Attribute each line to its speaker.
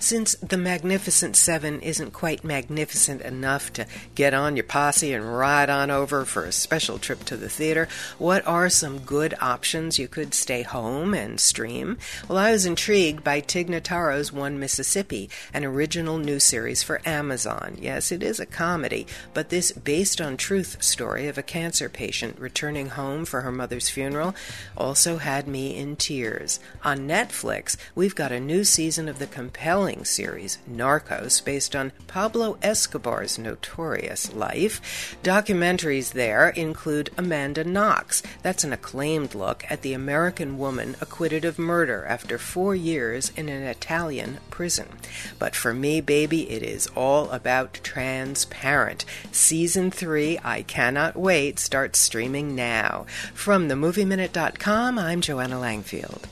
Speaker 1: Since The Magnificent Seven isn't quite magnificent enough to get on your posse and ride on over for a special trip to the theater, what are some good options you could stay home and stream? Well, I was intrigued by Tig Notaro's One Mississippi, an original new series for Amazon. Yes, it is a comedy, but this based on truth story of a cancer patient returning home for her mother's funeral also had me in tears. On Netflix, we've got a new season of the series, Narcos, based on Pablo Escobar's notorious life. Documentaries there include Amanda Knox. That's an acclaimed look at the American woman acquitted of murder after four years in an Italian prison. But for me, baby, it is all about transparent. Season 3, I cannot wait, starts streaming now. From themovieminute.com, I'm Joanna Langfield.